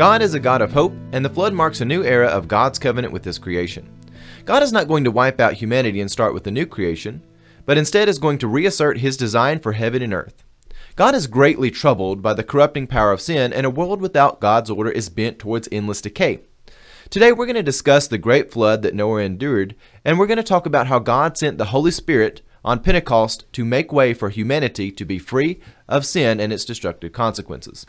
God is a God of hope, and the flood marks a new era of God's covenant with His creation. God is not going to wipe out humanity and start with a new creation, but instead is going to reassert His design for heaven and earth. God is greatly troubled by the corrupting power of sin, and a world without God's order is bent towards endless decay. Today, we're going to discuss the great flood that Noah endured, and we're going to talk about how God sent the Holy Spirit on Pentecost to make way for humanity to be free of sin and its destructive consequences.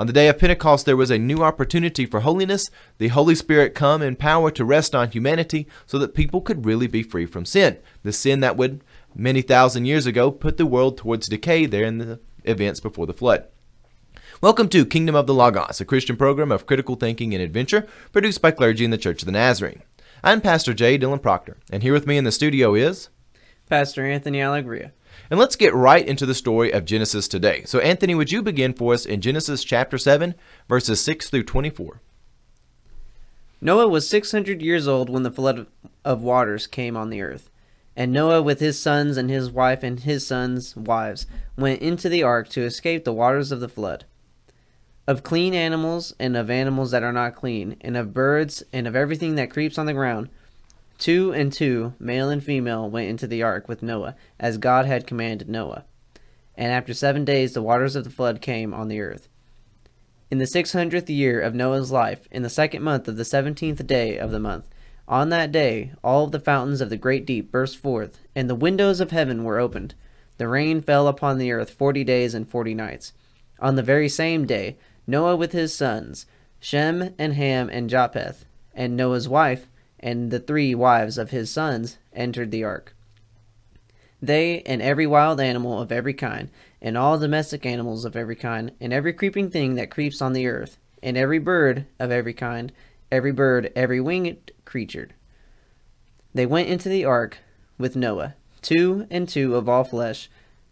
On the day of Pentecost, there was a new opportunity for holiness. The Holy Spirit come in power to rest on humanity so that people could really be free from sin. The sin that would, many thousand years ago, put the world towards decay there in the events before the flood. Welcome to Kingdom of the Logos, a Christian program of critical thinking and adventure produced by clergy in the Church of the Nazarene. I'm Pastor J. Dylan Proctor, and here with me in the studio is Pastor Anthony Allegria. And let's get right into the story of Genesis today. So, Anthony, would you begin for us in Genesis chapter 7, verses 6 through 24? Noah was 600 years old when the flood of waters came on the earth. And Noah, with his sons and his wife and his sons' wives, went into the ark to escape the waters of the flood. Of clean animals and of animals that are not clean, and of birds and of everything that creeps on the ground, Two and two, male and female, went into the ark with Noah, as God had commanded Noah. And after seven days the waters of the flood came on the earth. In the six hundredth year of Noah's life, in the second month of the seventeenth day of the month, on that day all the fountains of the great deep burst forth, and the windows of heaven were opened. The rain fell upon the earth forty days and forty nights. On the very same day, Noah with his sons, Shem and Ham and Japheth, and Noah's wife, and the three wives of his sons entered the ark. They and every wild animal of every kind, and all domestic animals of every kind, and every creeping thing that creeps on the earth, and every bird of every kind, every bird, every winged creature. They went into the ark with Noah, two and two of all flesh,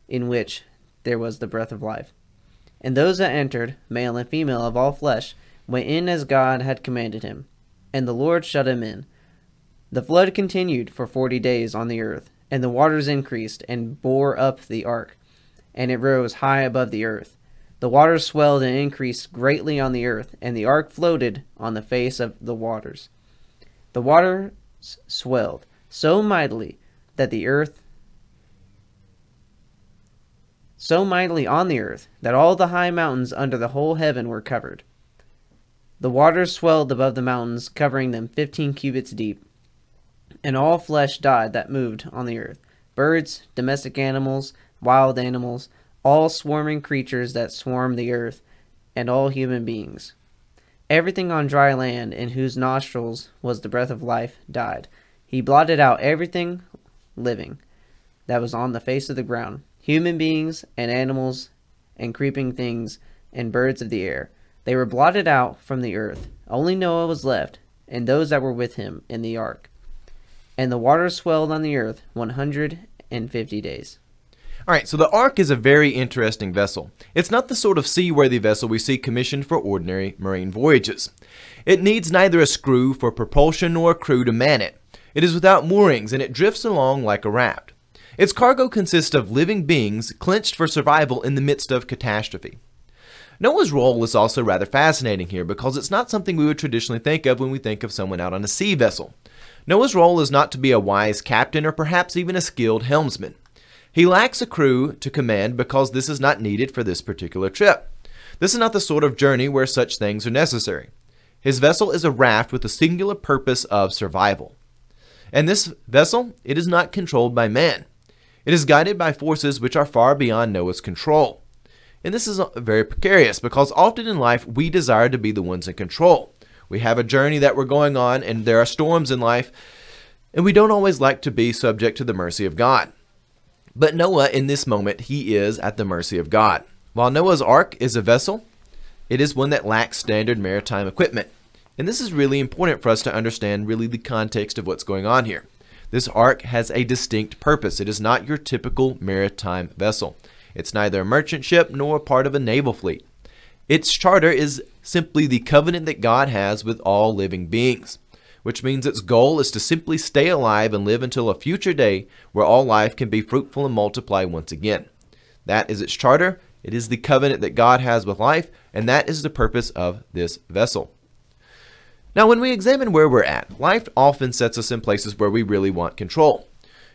in which there was the breath of life. And those that entered, male and female of all flesh, went in as God had commanded him. And the Lord shut him in. The flood continued for forty days on the earth, and the waters increased and bore up the ark, and it rose high above the earth. The waters swelled and increased greatly on the earth, and the ark floated on the face of the waters. The waters swelled so mightily that the earth so mightily on the earth that all the high mountains under the whole heaven were covered. The waters swelled above the mountains, covering them fifteen cubits deep and all flesh died that moved on the earth birds, domestic animals, wild animals, all swarming creatures that swarm the earth, and all human beings. Everything on dry land in whose nostrils was the breath of life died. He blotted out everything living that was on the face of the ground human beings and animals and creeping things and birds of the air. They were blotted out from the earth. Only Noah was left, and those that were with him in the ark and the waters swelled on the earth 150 days. All right, so the Ark is a very interesting vessel. It's not the sort of seaworthy vessel we see commissioned for ordinary marine voyages. It needs neither a screw for propulsion nor a crew to man it. It is without moorings and it drifts along like a raft. Its cargo consists of living beings clenched for survival in the midst of catastrophe. Noah's role is also rather fascinating here because it's not something we would traditionally think of when we think of someone out on a sea vessel. Noah's role is not to be a wise captain or perhaps even a skilled helmsman. He lacks a crew to command because this is not needed for this particular trip. This is not the sort of journey where such things are necessary. His vessel is a raft with the singular purpose of survival. And this vessel, it is not controlled by man. It is guided by forces which are far beyond Noah's control. And this is uh, very precarious because often in life we desire to be the ones in control. We have a journey that we're going on, and there are storms in life, and we don't always like to be subject to the mercy of God. But Noah, in this moment, he is at the mercy of God. While Noah's ark is a vessel, it is one that lacks standard maritime equipment. And this is really important for us to understand really the context of what's going on here. This ark has a distinct purpose. It is not your typical maritime vessel. It's neither a merchant ship nor part of a naval fleet. Its charter is simply the covenant that God has with all living beings, which means its goal is to simply stay alive and live until a future day where all life can be fruitful and multiply once again. That is its charter, It is the covenant that God has with life, and that is the purpose of this vessel. Now, when we examine where we're at, life often sets us in places where we really want control.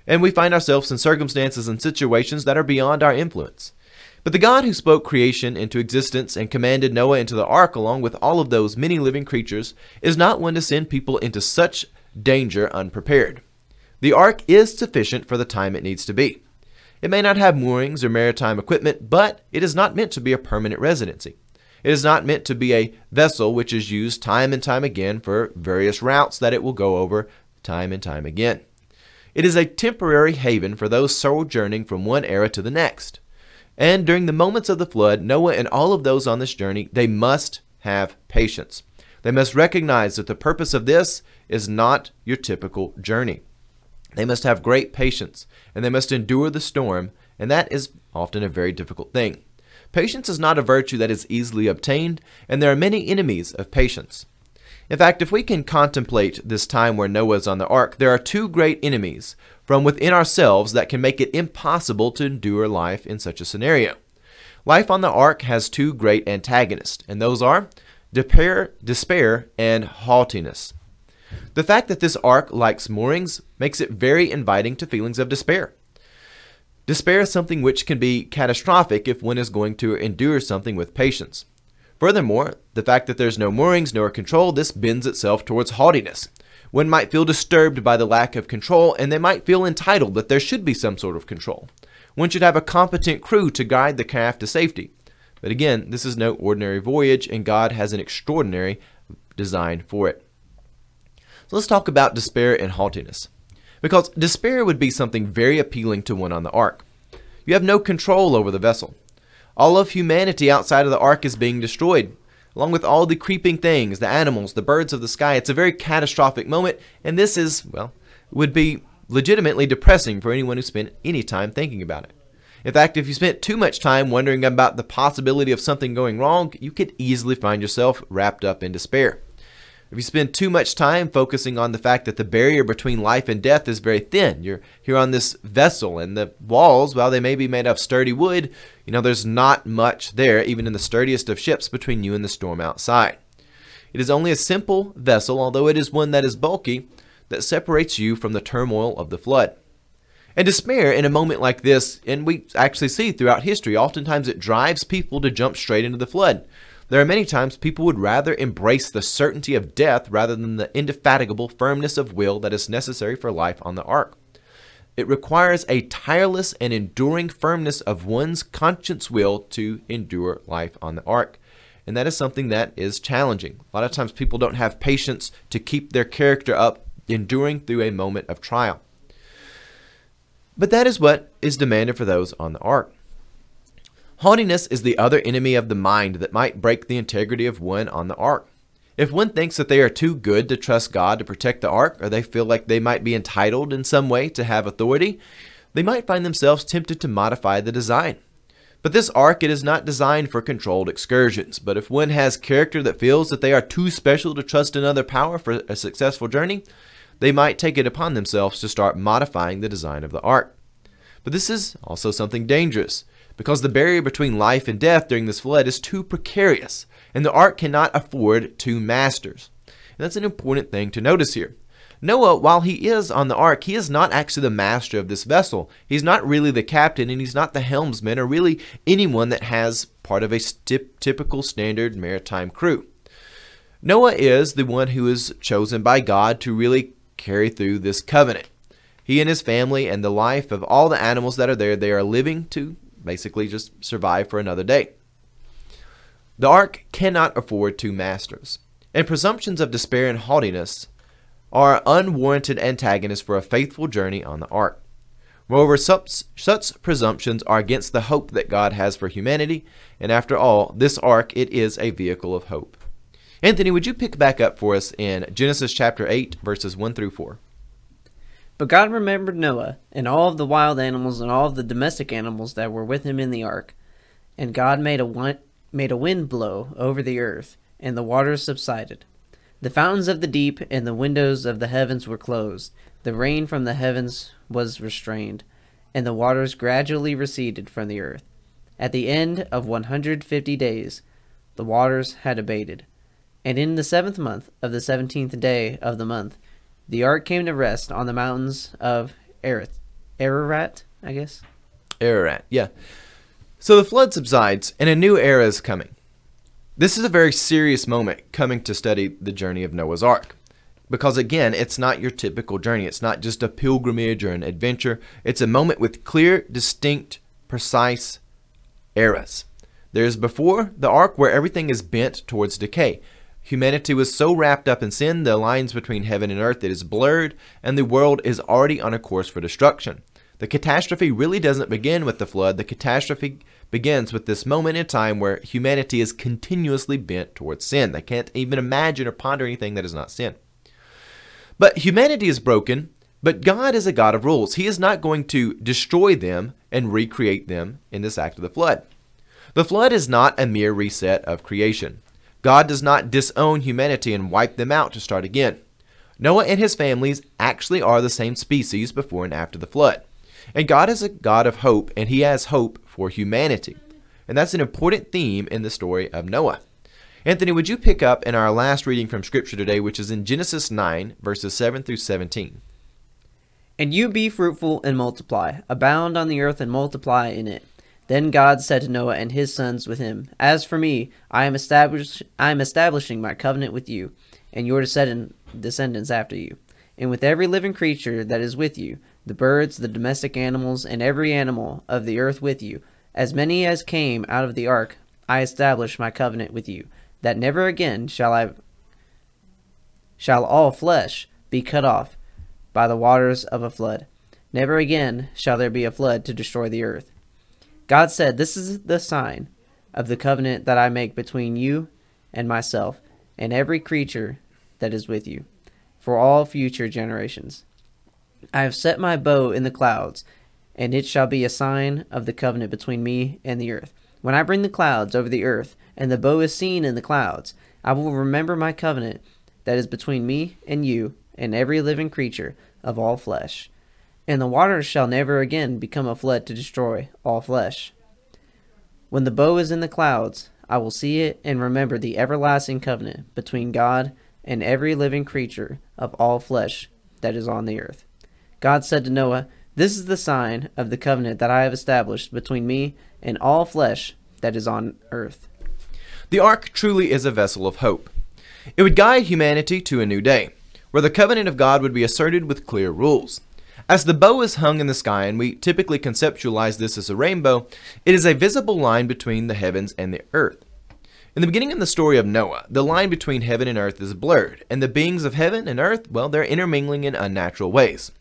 And we find ourselves in circumstances and situations that are beyond our influence. But the God who spoke creation into existence and commanded Noah into the ark along with all of those many living creatures is not one to send people into such danger unprepared. The ark is sufficient for the time it needs to be. It may not have moorings or maritime equipment, but it is not meant to be a permanent residency. It is not meant to be a vessel which is used time and time again for various routes that it will go over time and time again. It is a temporary haven for those sojourning from one era to the next. And during the moments of the flood, Noah and all of those on this journey, they must have patience. They must recognize that the purpose of this is not your typical journey. They must have great patience, and they must endure the storm, and that is often a very difficult thing. Patience is not a virtue that is easily obtained, and there are many enemies of patience. In fact, if we can contemplate this time where Noah is on the ark, there are two great enemies from within ourselves that can make it impossible to endure life in such a scenario. Life on the ark has two great antagonists, and those are despair, despair and haughtiness. The fact that this ark likes moorings makes it very inviting to feelings of despair. Despair is something which can be catastrophic if one is going to endure something with patience. Furthermore, the fact that there's no moorings nor control, this bends itself towards haughtiness. One might feel disturbed by the lack of control, and they might feel entitled that there should be some sort of control. One should have a competent crew to guide the craft to safety. But again, this is no ordinary voyage, and God has an extraordinary design for it. So let's talk about despair and haughtiness because despair would be something very appealing to one on the ark. You have no control over the vessel. All of humanity outside of the ark is being destroyed, along with all the creeping things, the animals, the birds of the sky. It's a very catastrophic moment, and this is, well, would be legitimately depressing for anyone who spent any time thinking about it. In fact, if you spent too much time wondering about the possibility of something going wrong, you could easily find yourself wrapped up in despair. If you spend too much time focusing on the fact that the barrier between life and death is very thin, you're here on this vessel, and the walls, while they may be made of sturdy wood, you know, there's not much there, even in the sturdiest of ships, between you and the storm outside. It is only a simple vessel, although it is one that is bulky, that separates you from the turmoil of the flood. And despair in a moment like this, and we actually see throughout history, oftentimes it drives people to jump straight into the flood. There are many times people would rather embrace the certainty of death rather than the indefatigable firmness of will that is necessary for life on the ark. It requires a tireless and enduring firmness of one's conscience will to endure life on the ark. And that is something that is challenging. A lot of times people don't have patience to keep their character up, enduring through a moment of trial. But that is what is demanded for those on the ark. Haughtiness is the other enemy of the mind that might break the integrity of one on the ark. If one thinks that they are too good to trust God to protect the ark, or they feel like they might be entitled in some way to have authority, they might find themselves tempted to modify the design. But this ark, it is not designed for controlled excursions. But if one has character that feels that they are too special to trust another power for a successful journey, they might take it upon themselves to start modifying the design of the ark. But this is also something dangerous because the barrier between life and death during this flood is too precarious, and the ark cannot afford two masters. And that's an important thing to notice here. Noah, while he is on the ark, he is not actually the master of this vessel. He's not really the captain, and he's not the helmsman, or really anyone that has part of a typical standard maritime crew. Noah is the one who is chosen by God to really carry through this covenant. He and his family and the life of all the animals that are there, they are living to basically just survive for another day. The ark cannot afford two masters, and presumptions of despair and haughtiness are unwarranted antagonists for a faithful journey on the ark. Moreover, such, presumptions are against the hope that God has for humanity, and after all, this ark it is a vehicle of hope. Anthony, would you pick back up for us in Genesis chapter 8, verses 1 through 4? But God remembered Noah, and all of the wild animals, and all of the domestic animals that were with him in the ark. And God made a, wind, made a wind blow over the earth, and the waters subsided. The fountains of the deep and the windows of the heavens were closed. The rain from the heavens was restrained, and the waters gradually receded from the earth. At the end of 150 days, the waters had abated. And in the seventh month of the seventeenth day of the month, the ark came to rest on the mountains of Ararat, Ararat I guess. Ararat, yeah. So the flood subsides, and a new era is coming. This is a very serious moment coming to study the journey of Noah's Ark. Because again, it's not your typical journey. It's not just a pilgrimage or an adventure. It's a moment with clear, distinct, precise eras. There's before the ark where everything is bent towards decay. Humanity was so wrapped up in sin, the lines between heaven and earth it is blurred, and the world is already on a course for destruction. The catastrophe really doesn't begin with the flood. The catastrophe begins with this moment in time where humanity is continuously bent towards sin. They can't even imagine or ponder anything that is not sin. But humanity is broken, but God is a God of rules. He is not going to destroy them and recreate them in this act of the flood. The flood is not a mere reset of creation. God does not disown humanity and wipe them out to start again. Noah and his families actually are the same species before and after the flood. And God is a God of hope, and he has hope for humanity. And that's an important theme in the story of Noah. Anthony, would you pick up in our last reading from Scripture today, which is in Genesis 9, verses 7 through 17? And you be fruitful and multiply, abound on the earth and multiply in it. Then God said to Noah and his sons with him, As for me, I am, establish- I am establishing my covenant with you, and your descendants after you, and with every living creature that is with you, the birds, the domestic animals, and every animal of the earth with you, as many as came out of the ark, I establish my covenant with you that never again shall I shall all flesh be cut off by the waters of a flood. Never again shall there be a flood to destroy the earth. God said, This is the sign of the covenant that I make between you and myself and every creature that is with you for all future generations. I have set my bow in the clouds, and it shall be a sign of the covenant between me and the earth. When I bring the clouds over the earth, and the bow is seen in the clouds. I will remember my covenant that is between me and you and every living creature of all flesh. And the waters shall never again become a flood to destroy all flesh. When the bow is in the clouds, I will see it and remember the everlasting covenant between God and every living creature of all flesh that is on the earth. God said to Noah, This is the sign of the covenant that I have established between me and all flesh that is on earth. The ark truly is a vessel of hope. It would guide humanity to a new day, where the covenant of God would be asserted with clear rules. As the bow is hung in the sky, and we typically conceptualize this as a rainbow, it is a visible line between the heavens and the earth. In the beginning of the story of Noah, the line between heaven and earth is blurred, and the beings of heaven and earth, well, they're intermingling in unnatural ways.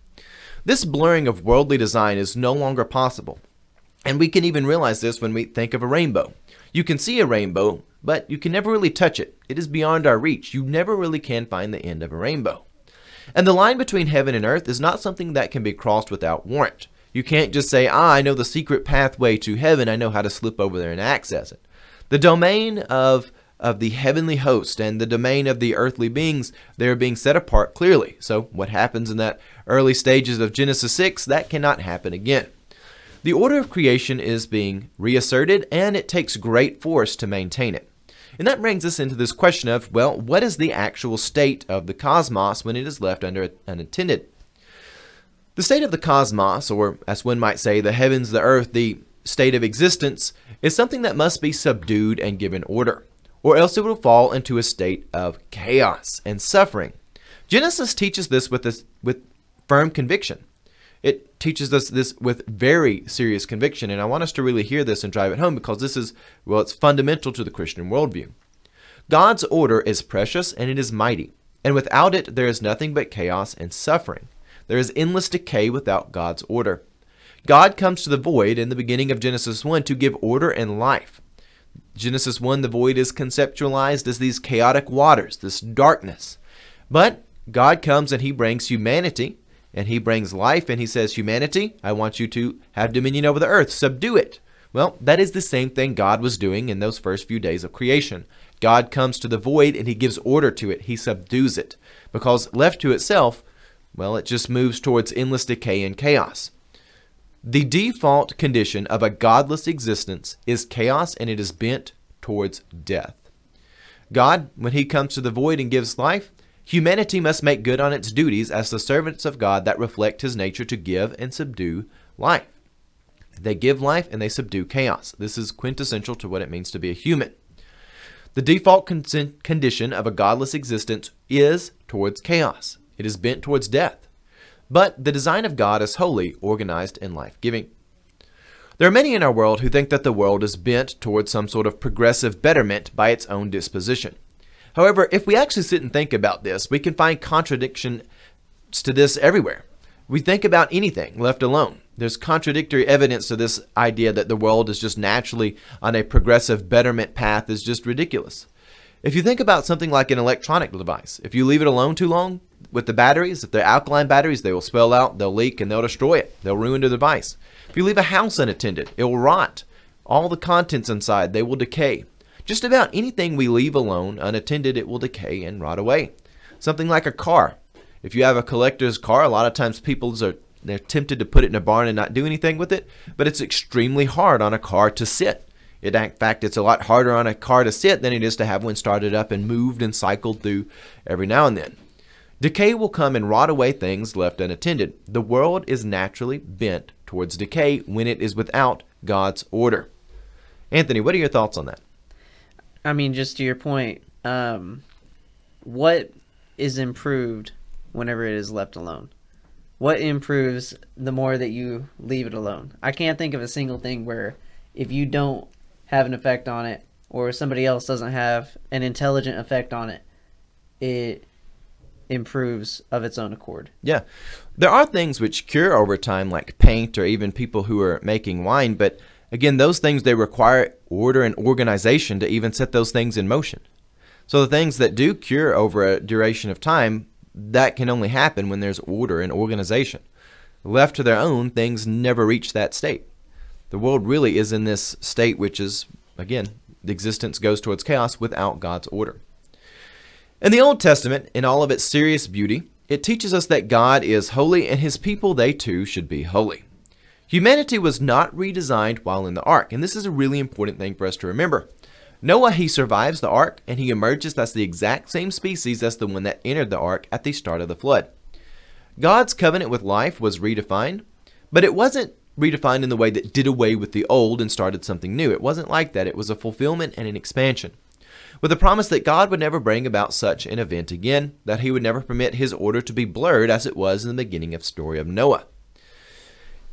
This blurring of worldly design is no longer possible, and we can even realize this when we think of a rainbow. You can see a rainbow, but you can never really touch it. It is beyond our reach. You never really can find the end of a rainbow. And the line between heaven and earth is not something that can be crossed without warrant. You can't just say, ah, I know the secret pathway to heaven. I know how to slip over there and access it. The domain of, of the heavenly host and the domain of the earthly beings, they are being set apart clearly. So, what happens in that early stages of Genesis 6, that cannot happen again. The order of creation is being reasserted, and it takes great force to maintain it. And that brings us into this question of, well, what is the actual state of the cosmos when it is left under unattended? The state of the cosmos, or as one might say, the heavens, the earth, the state of existence, is something that must be subdued and given order, or else it will fall into a state of chaos and suffering. Genesis teaches this with, this, with firm conviction. Teaches us this with very serious conviction, and I want us to really hear this and drive it home because this is, well, it's fundamental to the Christian worldview. God's order is precious and it is mighty, and without it there is nothing but chaos and suffering. There is endless decay without God's order. God comes to the void in the beginning of Genesis 1 to give order and life. Genesis 1, the void is conceptualized as these chaotic waters, this darkness. But God comes and he brings humanity and he brings life and he says, Humanity, I want you to have dominion over the earth, subdue it. Well, that is the same thing God was doing in those first few days of creation. God comes to the void and he gives order to it, he subdues it. Because left to itself, well, it just moves towards endless decay and chaos. The default condition of a godless existence is chaos and it is bent towards death. God, when He comes to the void and gives life, humanity must make good on its duties as the servants of God that reflect His nature to give and subdue life. They give life and they subdue chaos. This is quintessential to what it means to be a human. The default con- condition of a godless existence is towards chaos. It is bent towards death. But the design of God is holy, organized, and life giving. There are many in our world who think that the world is bent towards some sort of progressive betterment by its own disposition. However, if we actually sit and think about this, we can find contradictions to this everywhere. We think about anything left alone. There's contradictory evidence to this idea that the world is just naturally on a progressive betterment path is just ridiculous. If you think about something like an electronic device, if you leave it alone too long with the batteries, if they're alkaline batteries, they will spill out, they'll leak, and they'll destroy it. They'll ruin the device. If you leave a house unattended, it will rot. All the contents inside, they will decay. Just about anything we leave alone, unattended, it will decay and rot away. Something like a car. If you have a collector's car, a lot of times people are they're tempted to put it in a barn and not do anything with it, but it's extremely hard on a car to sit. in fact, it's a lot harder on a car to sit than it is to have one started up and moved and cycled through every now and then. Decay will come and rot away things left unattended. The world is naturally bent towards decay when it is without God's order. Anthony, what are your thoughts on that? I mean, just to your point, um, what is improved whenever it is left alone? What improves the more that you leave it alone? I can't think of a single thing where if you don't have an effect on it or somebody else doesn't have an intelligent effect on it, it improves of its own accord. Yeah. There are things which cure over time, like paint or even people who are making wine, but again, those things they require order and organization to even set those things in motion. So the things that do cure over a duration of time, that can only happen when there's order and organization. Left to their own, things never reach that state. The world really is in this state which is, again, the existence goes towards chaos without God's order. In the Old Testament, in all of its serious beauty, it teaches us that God is holy and his people, they too, should be holy. Humanity was not redesigned while in the ark, and this is a really important thing for us to remember. Noah, he survives the ark, and he emerges as the exact same species as the one that entered the ark at the start of the flood. God's covenant with life was redefined, but it wasn't redefined in the way that did away with the old and started something new. It wasn't like that. It was a fulfillment and an expansion with the promise that God would never bring about such an event again, that he would never permit his order to be blurred as it was in the beginning of the story of Noah.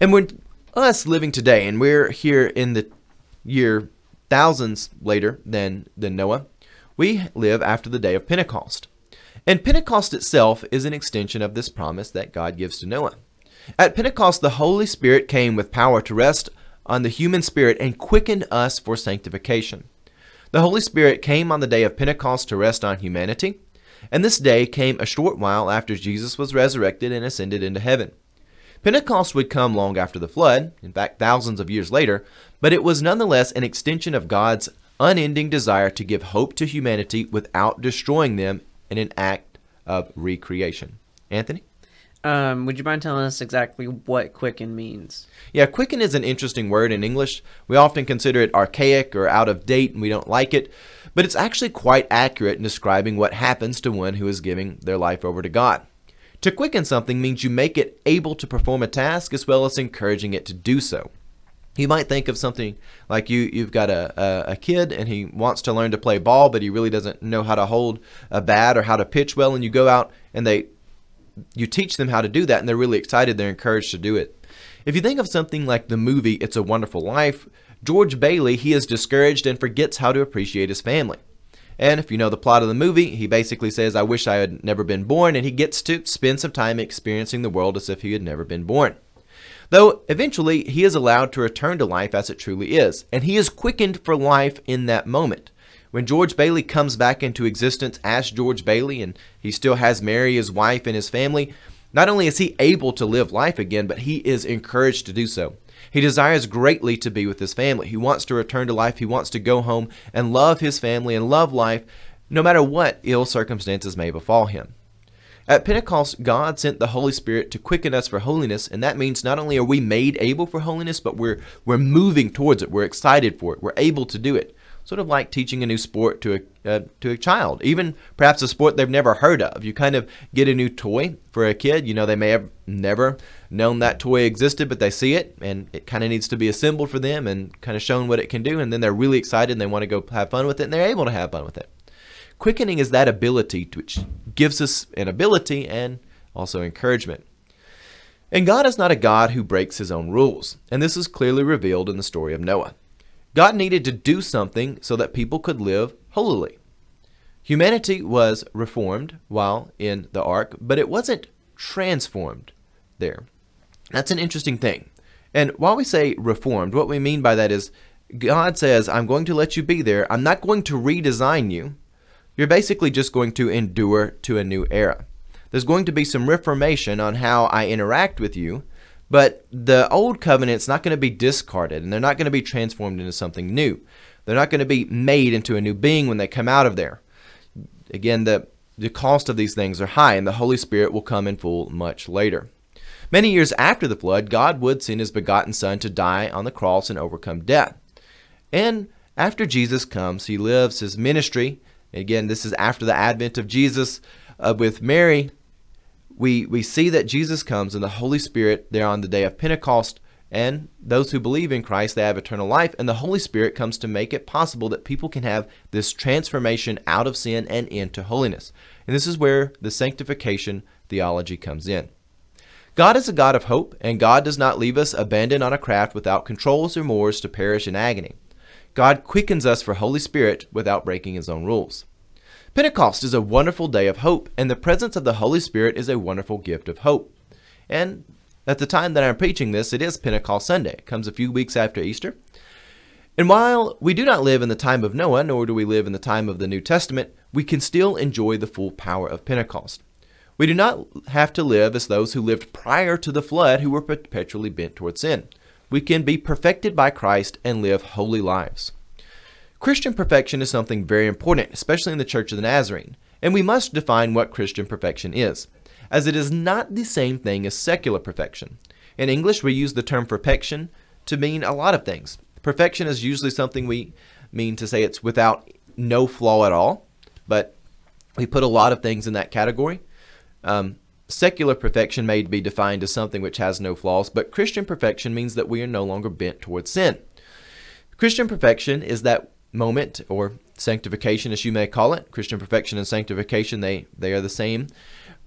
And when us living today, and we're here in the year thousands later than, than Noah, we live after the day of Pentecost. And Pentecost itself is an extension of this promise that God gives to Noah. At Pentecost, the Holy Spirit came with power to rest on the human spirit and quicken us for sanctification. The Holy Spirit came on the day of Pentecost to rest on humanity, and this day came a short while after Jesus was resurrected and ascended into heaven. Pentecost would come long after the flood, in fact, thousands of years later, but it was nonetheless an extension of God's unending desire to give hope to humanity without destroying them in an act of recreation. Anthony? Um, would you mind telling us exactly what quicken means? Yeah, quicken is an interesting word in English. We often consider it archaic or out of date and we don't like it, but it's actually quite accurate in describing what happens to one who is giving their life over to God. To quicken something means you make it able to perform a task as well as encouraging it to do so. You might think of something like you you've got a, a, a, kid and he wants to learn to play ball, but he really doesn't know how to hold a bat or how to pitch well, and you go out and they you teach them how to do that and they're really excited, they're encouraged to do it. If you think of something like the movie It's a Wonderful Life, George Bailey, he is discouraged and forgets how to appreciate his family. And if you know the plot of the movie, he basically says, I wish I had never been born, and he gets to spend some time experiencing the world as if he had never been born. Though eventually he is allowed to return to life as it truly is, and he is quickened for life in that moment. When George Bailey comes back into existence as George Bailey and he still has Mary, his wife, and his family, not only is he able to live life again, but he is encouraged to do so. He desires greatly to be with his family. He wants to return to life. He wants to go home and love his family and love life no matter what ill circumstances may befall him. At Pentecost, God sent the Holy Spirit to quicken us for holiness, and that means not only are we made able for holiness, but we're we're moving towards it. We're excited for it. We're able to do it. Sort of like teaching a new sport to a uh, to a child, even perhaps a sport they've never heard of. You kind of get a new toy for a kid. You know, they may have never known that toy existed, but they see it, and it kind of needs to be assembled for them and kind of shown what it can do, and then they're really excited and they want to go have fun with it, and they're able to have fun with it. Quickening is that ability which gives us an ability and also encouragement. And God is not a God who breaks his own rules, and this is clearly revealed in the story of Noah. God needed to do something so that people could live holily. Humanity was reformed while in the ark, but it wasn't transformed there. That's an interesting thing. And while we say reformed, what we mean by that is God says, I'm going to let you be there. I'm not going to redesign you. You're basically just going to endure to a new era. There's going to be some reformation on how I interact with you, but the old covenant's not going to be discarded and they're not going to be transformed into something new. They're not going to be made into a new being when they come out of there. Again, the, the cost of these things are high, and the Holy Spirit will come in full much later. Many years after the flood, God would send his begotten Son to die on the cross and overcome death. And after Jesus comes, he lives his ministry Again, this is after the advent of Jesus uh, with Mary. We, we see that Jesus comes and the Holy Spirit there on the day of Pentecost, and those who believe in Christ, they have eternal life, and the Holy Spirit comes to make it possible that people can have this transformation out of sin and into holiness. And this is where the sanctification theology comes in. God is a God of hope, and God does not leave us abandoned on a craft without controls or moors to perish in agony. God quickens us for Holy Spirit without breaking his own rules. Pentecost is a wonderful day of hope, and the presence of the Holy Spirit is a wonderful gift of hope. And at the time that I'm preaching this, it is Pentecost Sunday. It comes a few weeks after Easter. And while we do not live in the time of Noah, nor do we live in the time of the New Testament, we can still enjoy the full power of Pentecost. We do not have to live as those who lived prior to the flood who were perpetually bent toward sin we can be perfected by Christ and live holy lives. Christian perfection is something very important, especially in the Church of the Nazarene, and we must define what Christian perfection is, as it is not the same thing as secular perfection. In English, we use the term perfection to mean a lot of things. Perfection is usually something we mean to say it's without no flaw at all, but we put a lot of things in that category. Um, Secular perfection may be defined as something which has no flaws, but Christian perfection means that we are no longer bent towards sin. Christian perfection is that moment or sanctification as you may call it. Christian perfection and sanctification they they are the same.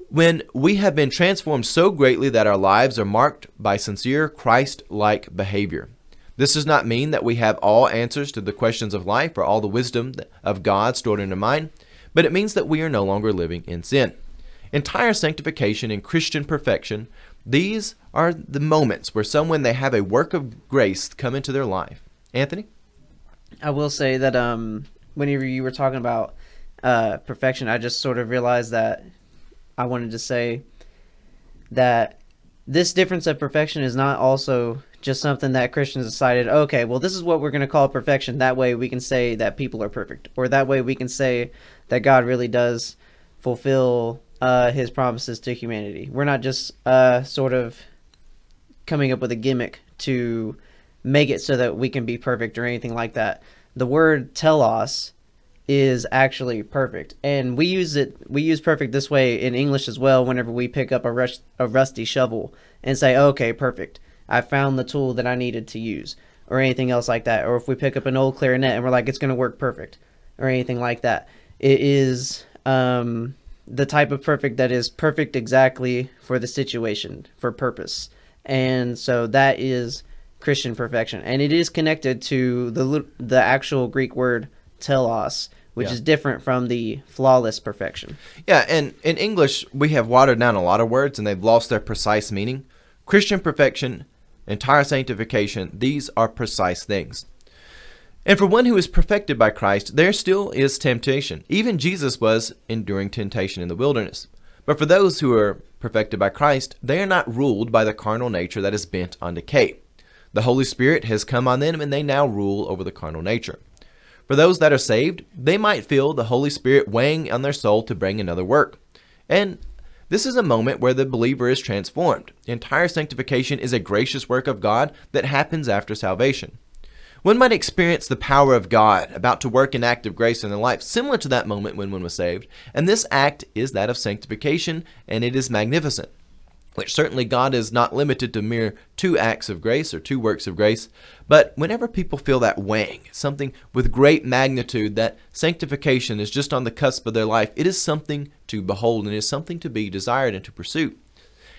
When we have been transformed so greatly that our lives are marked by sincere Christ-like behavior. This does not mean that we have all answers to the questions of life or all the wisdom of God stored in our mind, but it means that we are no longer living in sin entire sanctification and Christian perfection, these are the moments where someone they have a work of grace come into their life. Anthony? I will say that um, whenever you were talking about uh, perfection, I just sort of realized that I wanted to say that this difference of perfection is not also just something that Christians decided, okay, well, this is what we're going to call perfection. That way we can say that people are perfect, or that way we can say that God really does fulfill uh, his promises to humanity. We're not just uh, sort of coming up with a gimmick to make it so that we can be perfect or anything like that. The word telos is actually perfect, and we use it. We use perfect this way in English as well. Whenever we pick up a, rust, a rusty shovel and say, "Okay, perfect, I found the tool that I needed to use," or anything else like that. Or if we pick up an old clarinet and we're like, "It's going to work perfect," or anything like that. It is um, the type of perfect that is perfect exactly for the situation, for purpose. And so that is Christian perfection. And it is connected to the the actual Greek word telos, which yeah. is different from the flawless perfection. Yeah, and in English we have watered down a lot of words and they've lost their precise meaning. Christian perfection, entire sanctification, these are precise things. And for one who is perfected by Christ, there still is temptation. Even Jesus was enduring temptation in the wilderness. But for those who are perfected by Christ, they are not ruled by the carnal nature that is bent on decay. The Holy Spirit has come on them, and they now rule over the carnal nature. For those that are saved, they might feel the Holy Spirit weighing on their soul to bring another work. And This is a moment where the believer is transformed. Entire sanctification is a gracious work of God that happens after salvation. One might experience the power of God about to work an act of grace in their life, similar to that moment when one was saved, and this act is that of sanctification, and it is magnificent. Which certainly God is not limited to mere two acts of grace or two works of grace, but whenever people feel that weighing, something with great magnitude, that sanctification is just on the cusp of their life, it is something to behold and is something to be desired and to pursue.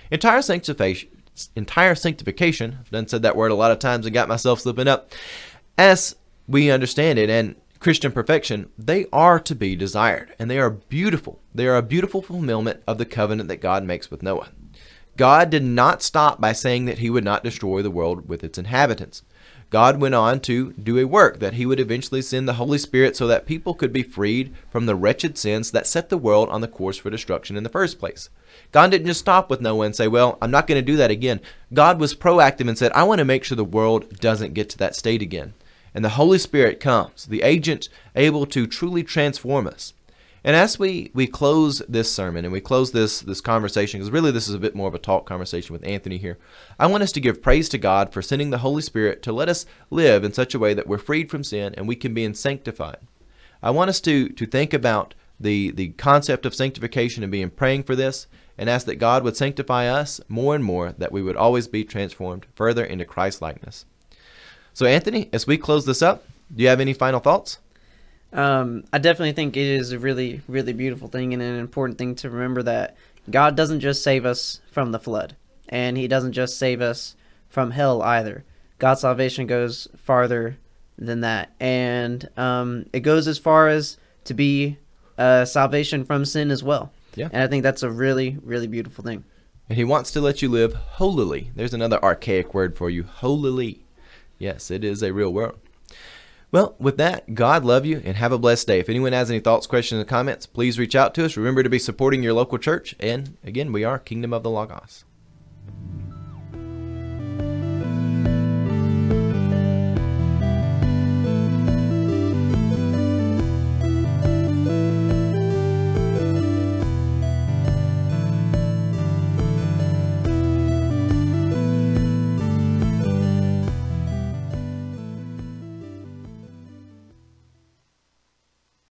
Entire sanctification, entire sanctification, I've done said that word a lot of times and got myself slipping up, as we understand it, and Christian perfection, they are to be desired, and they are beautiful. They are a beautiful fulfillment of the covenant that God makes with Noah. God did not stop by saying that he would not destroy the world with its inhabitants. God went on to do a work that he would eventually send the Holy Spirit so that people could be freed from the wretched sins that set the world on the course for destruction in the first place. God didn't just stop with Noah and say, Well, I'm not going to do that again. God was proactive and said, I want to make sure the world doesn't get to that state again and the Holy Spirit comes, the agent able to truly transform us. And as we, we close this sermon and we close this, this conversation, because really this is a bit more of a talk conversation with Anthony here, I want us to give praise to God for sending the Holy Spirit to let us live in such a way that we're freed from sin and we can be sanctified. I want us to, to think about the, the concept of sanctification and being praying for this and ask that God would sanctify us more and more, that we would always be transformed further into Christ likeness. So, Anthony, as we close this up, do you have any final thoughts? Um, I definitely think it is a really, really beautiful thing and an important thing to remember that God doesn't just save us from the flood, and He doesn't just save us from hell either. God's salvation goes farther than that, and um, it goes as far as to be uh, salvation from sin as well. Yeah. And I think that's a really, really beautiful thing. And He wants to let you live holily. There's another archaic word for you holily. Yes, it is a real world. Well, with that, God love you and have a blessed day. If anyone has any thoughts, questions, or comments, please reach out to us. Remember to be supporting your local church. And again, we are Kingdom of the Logos.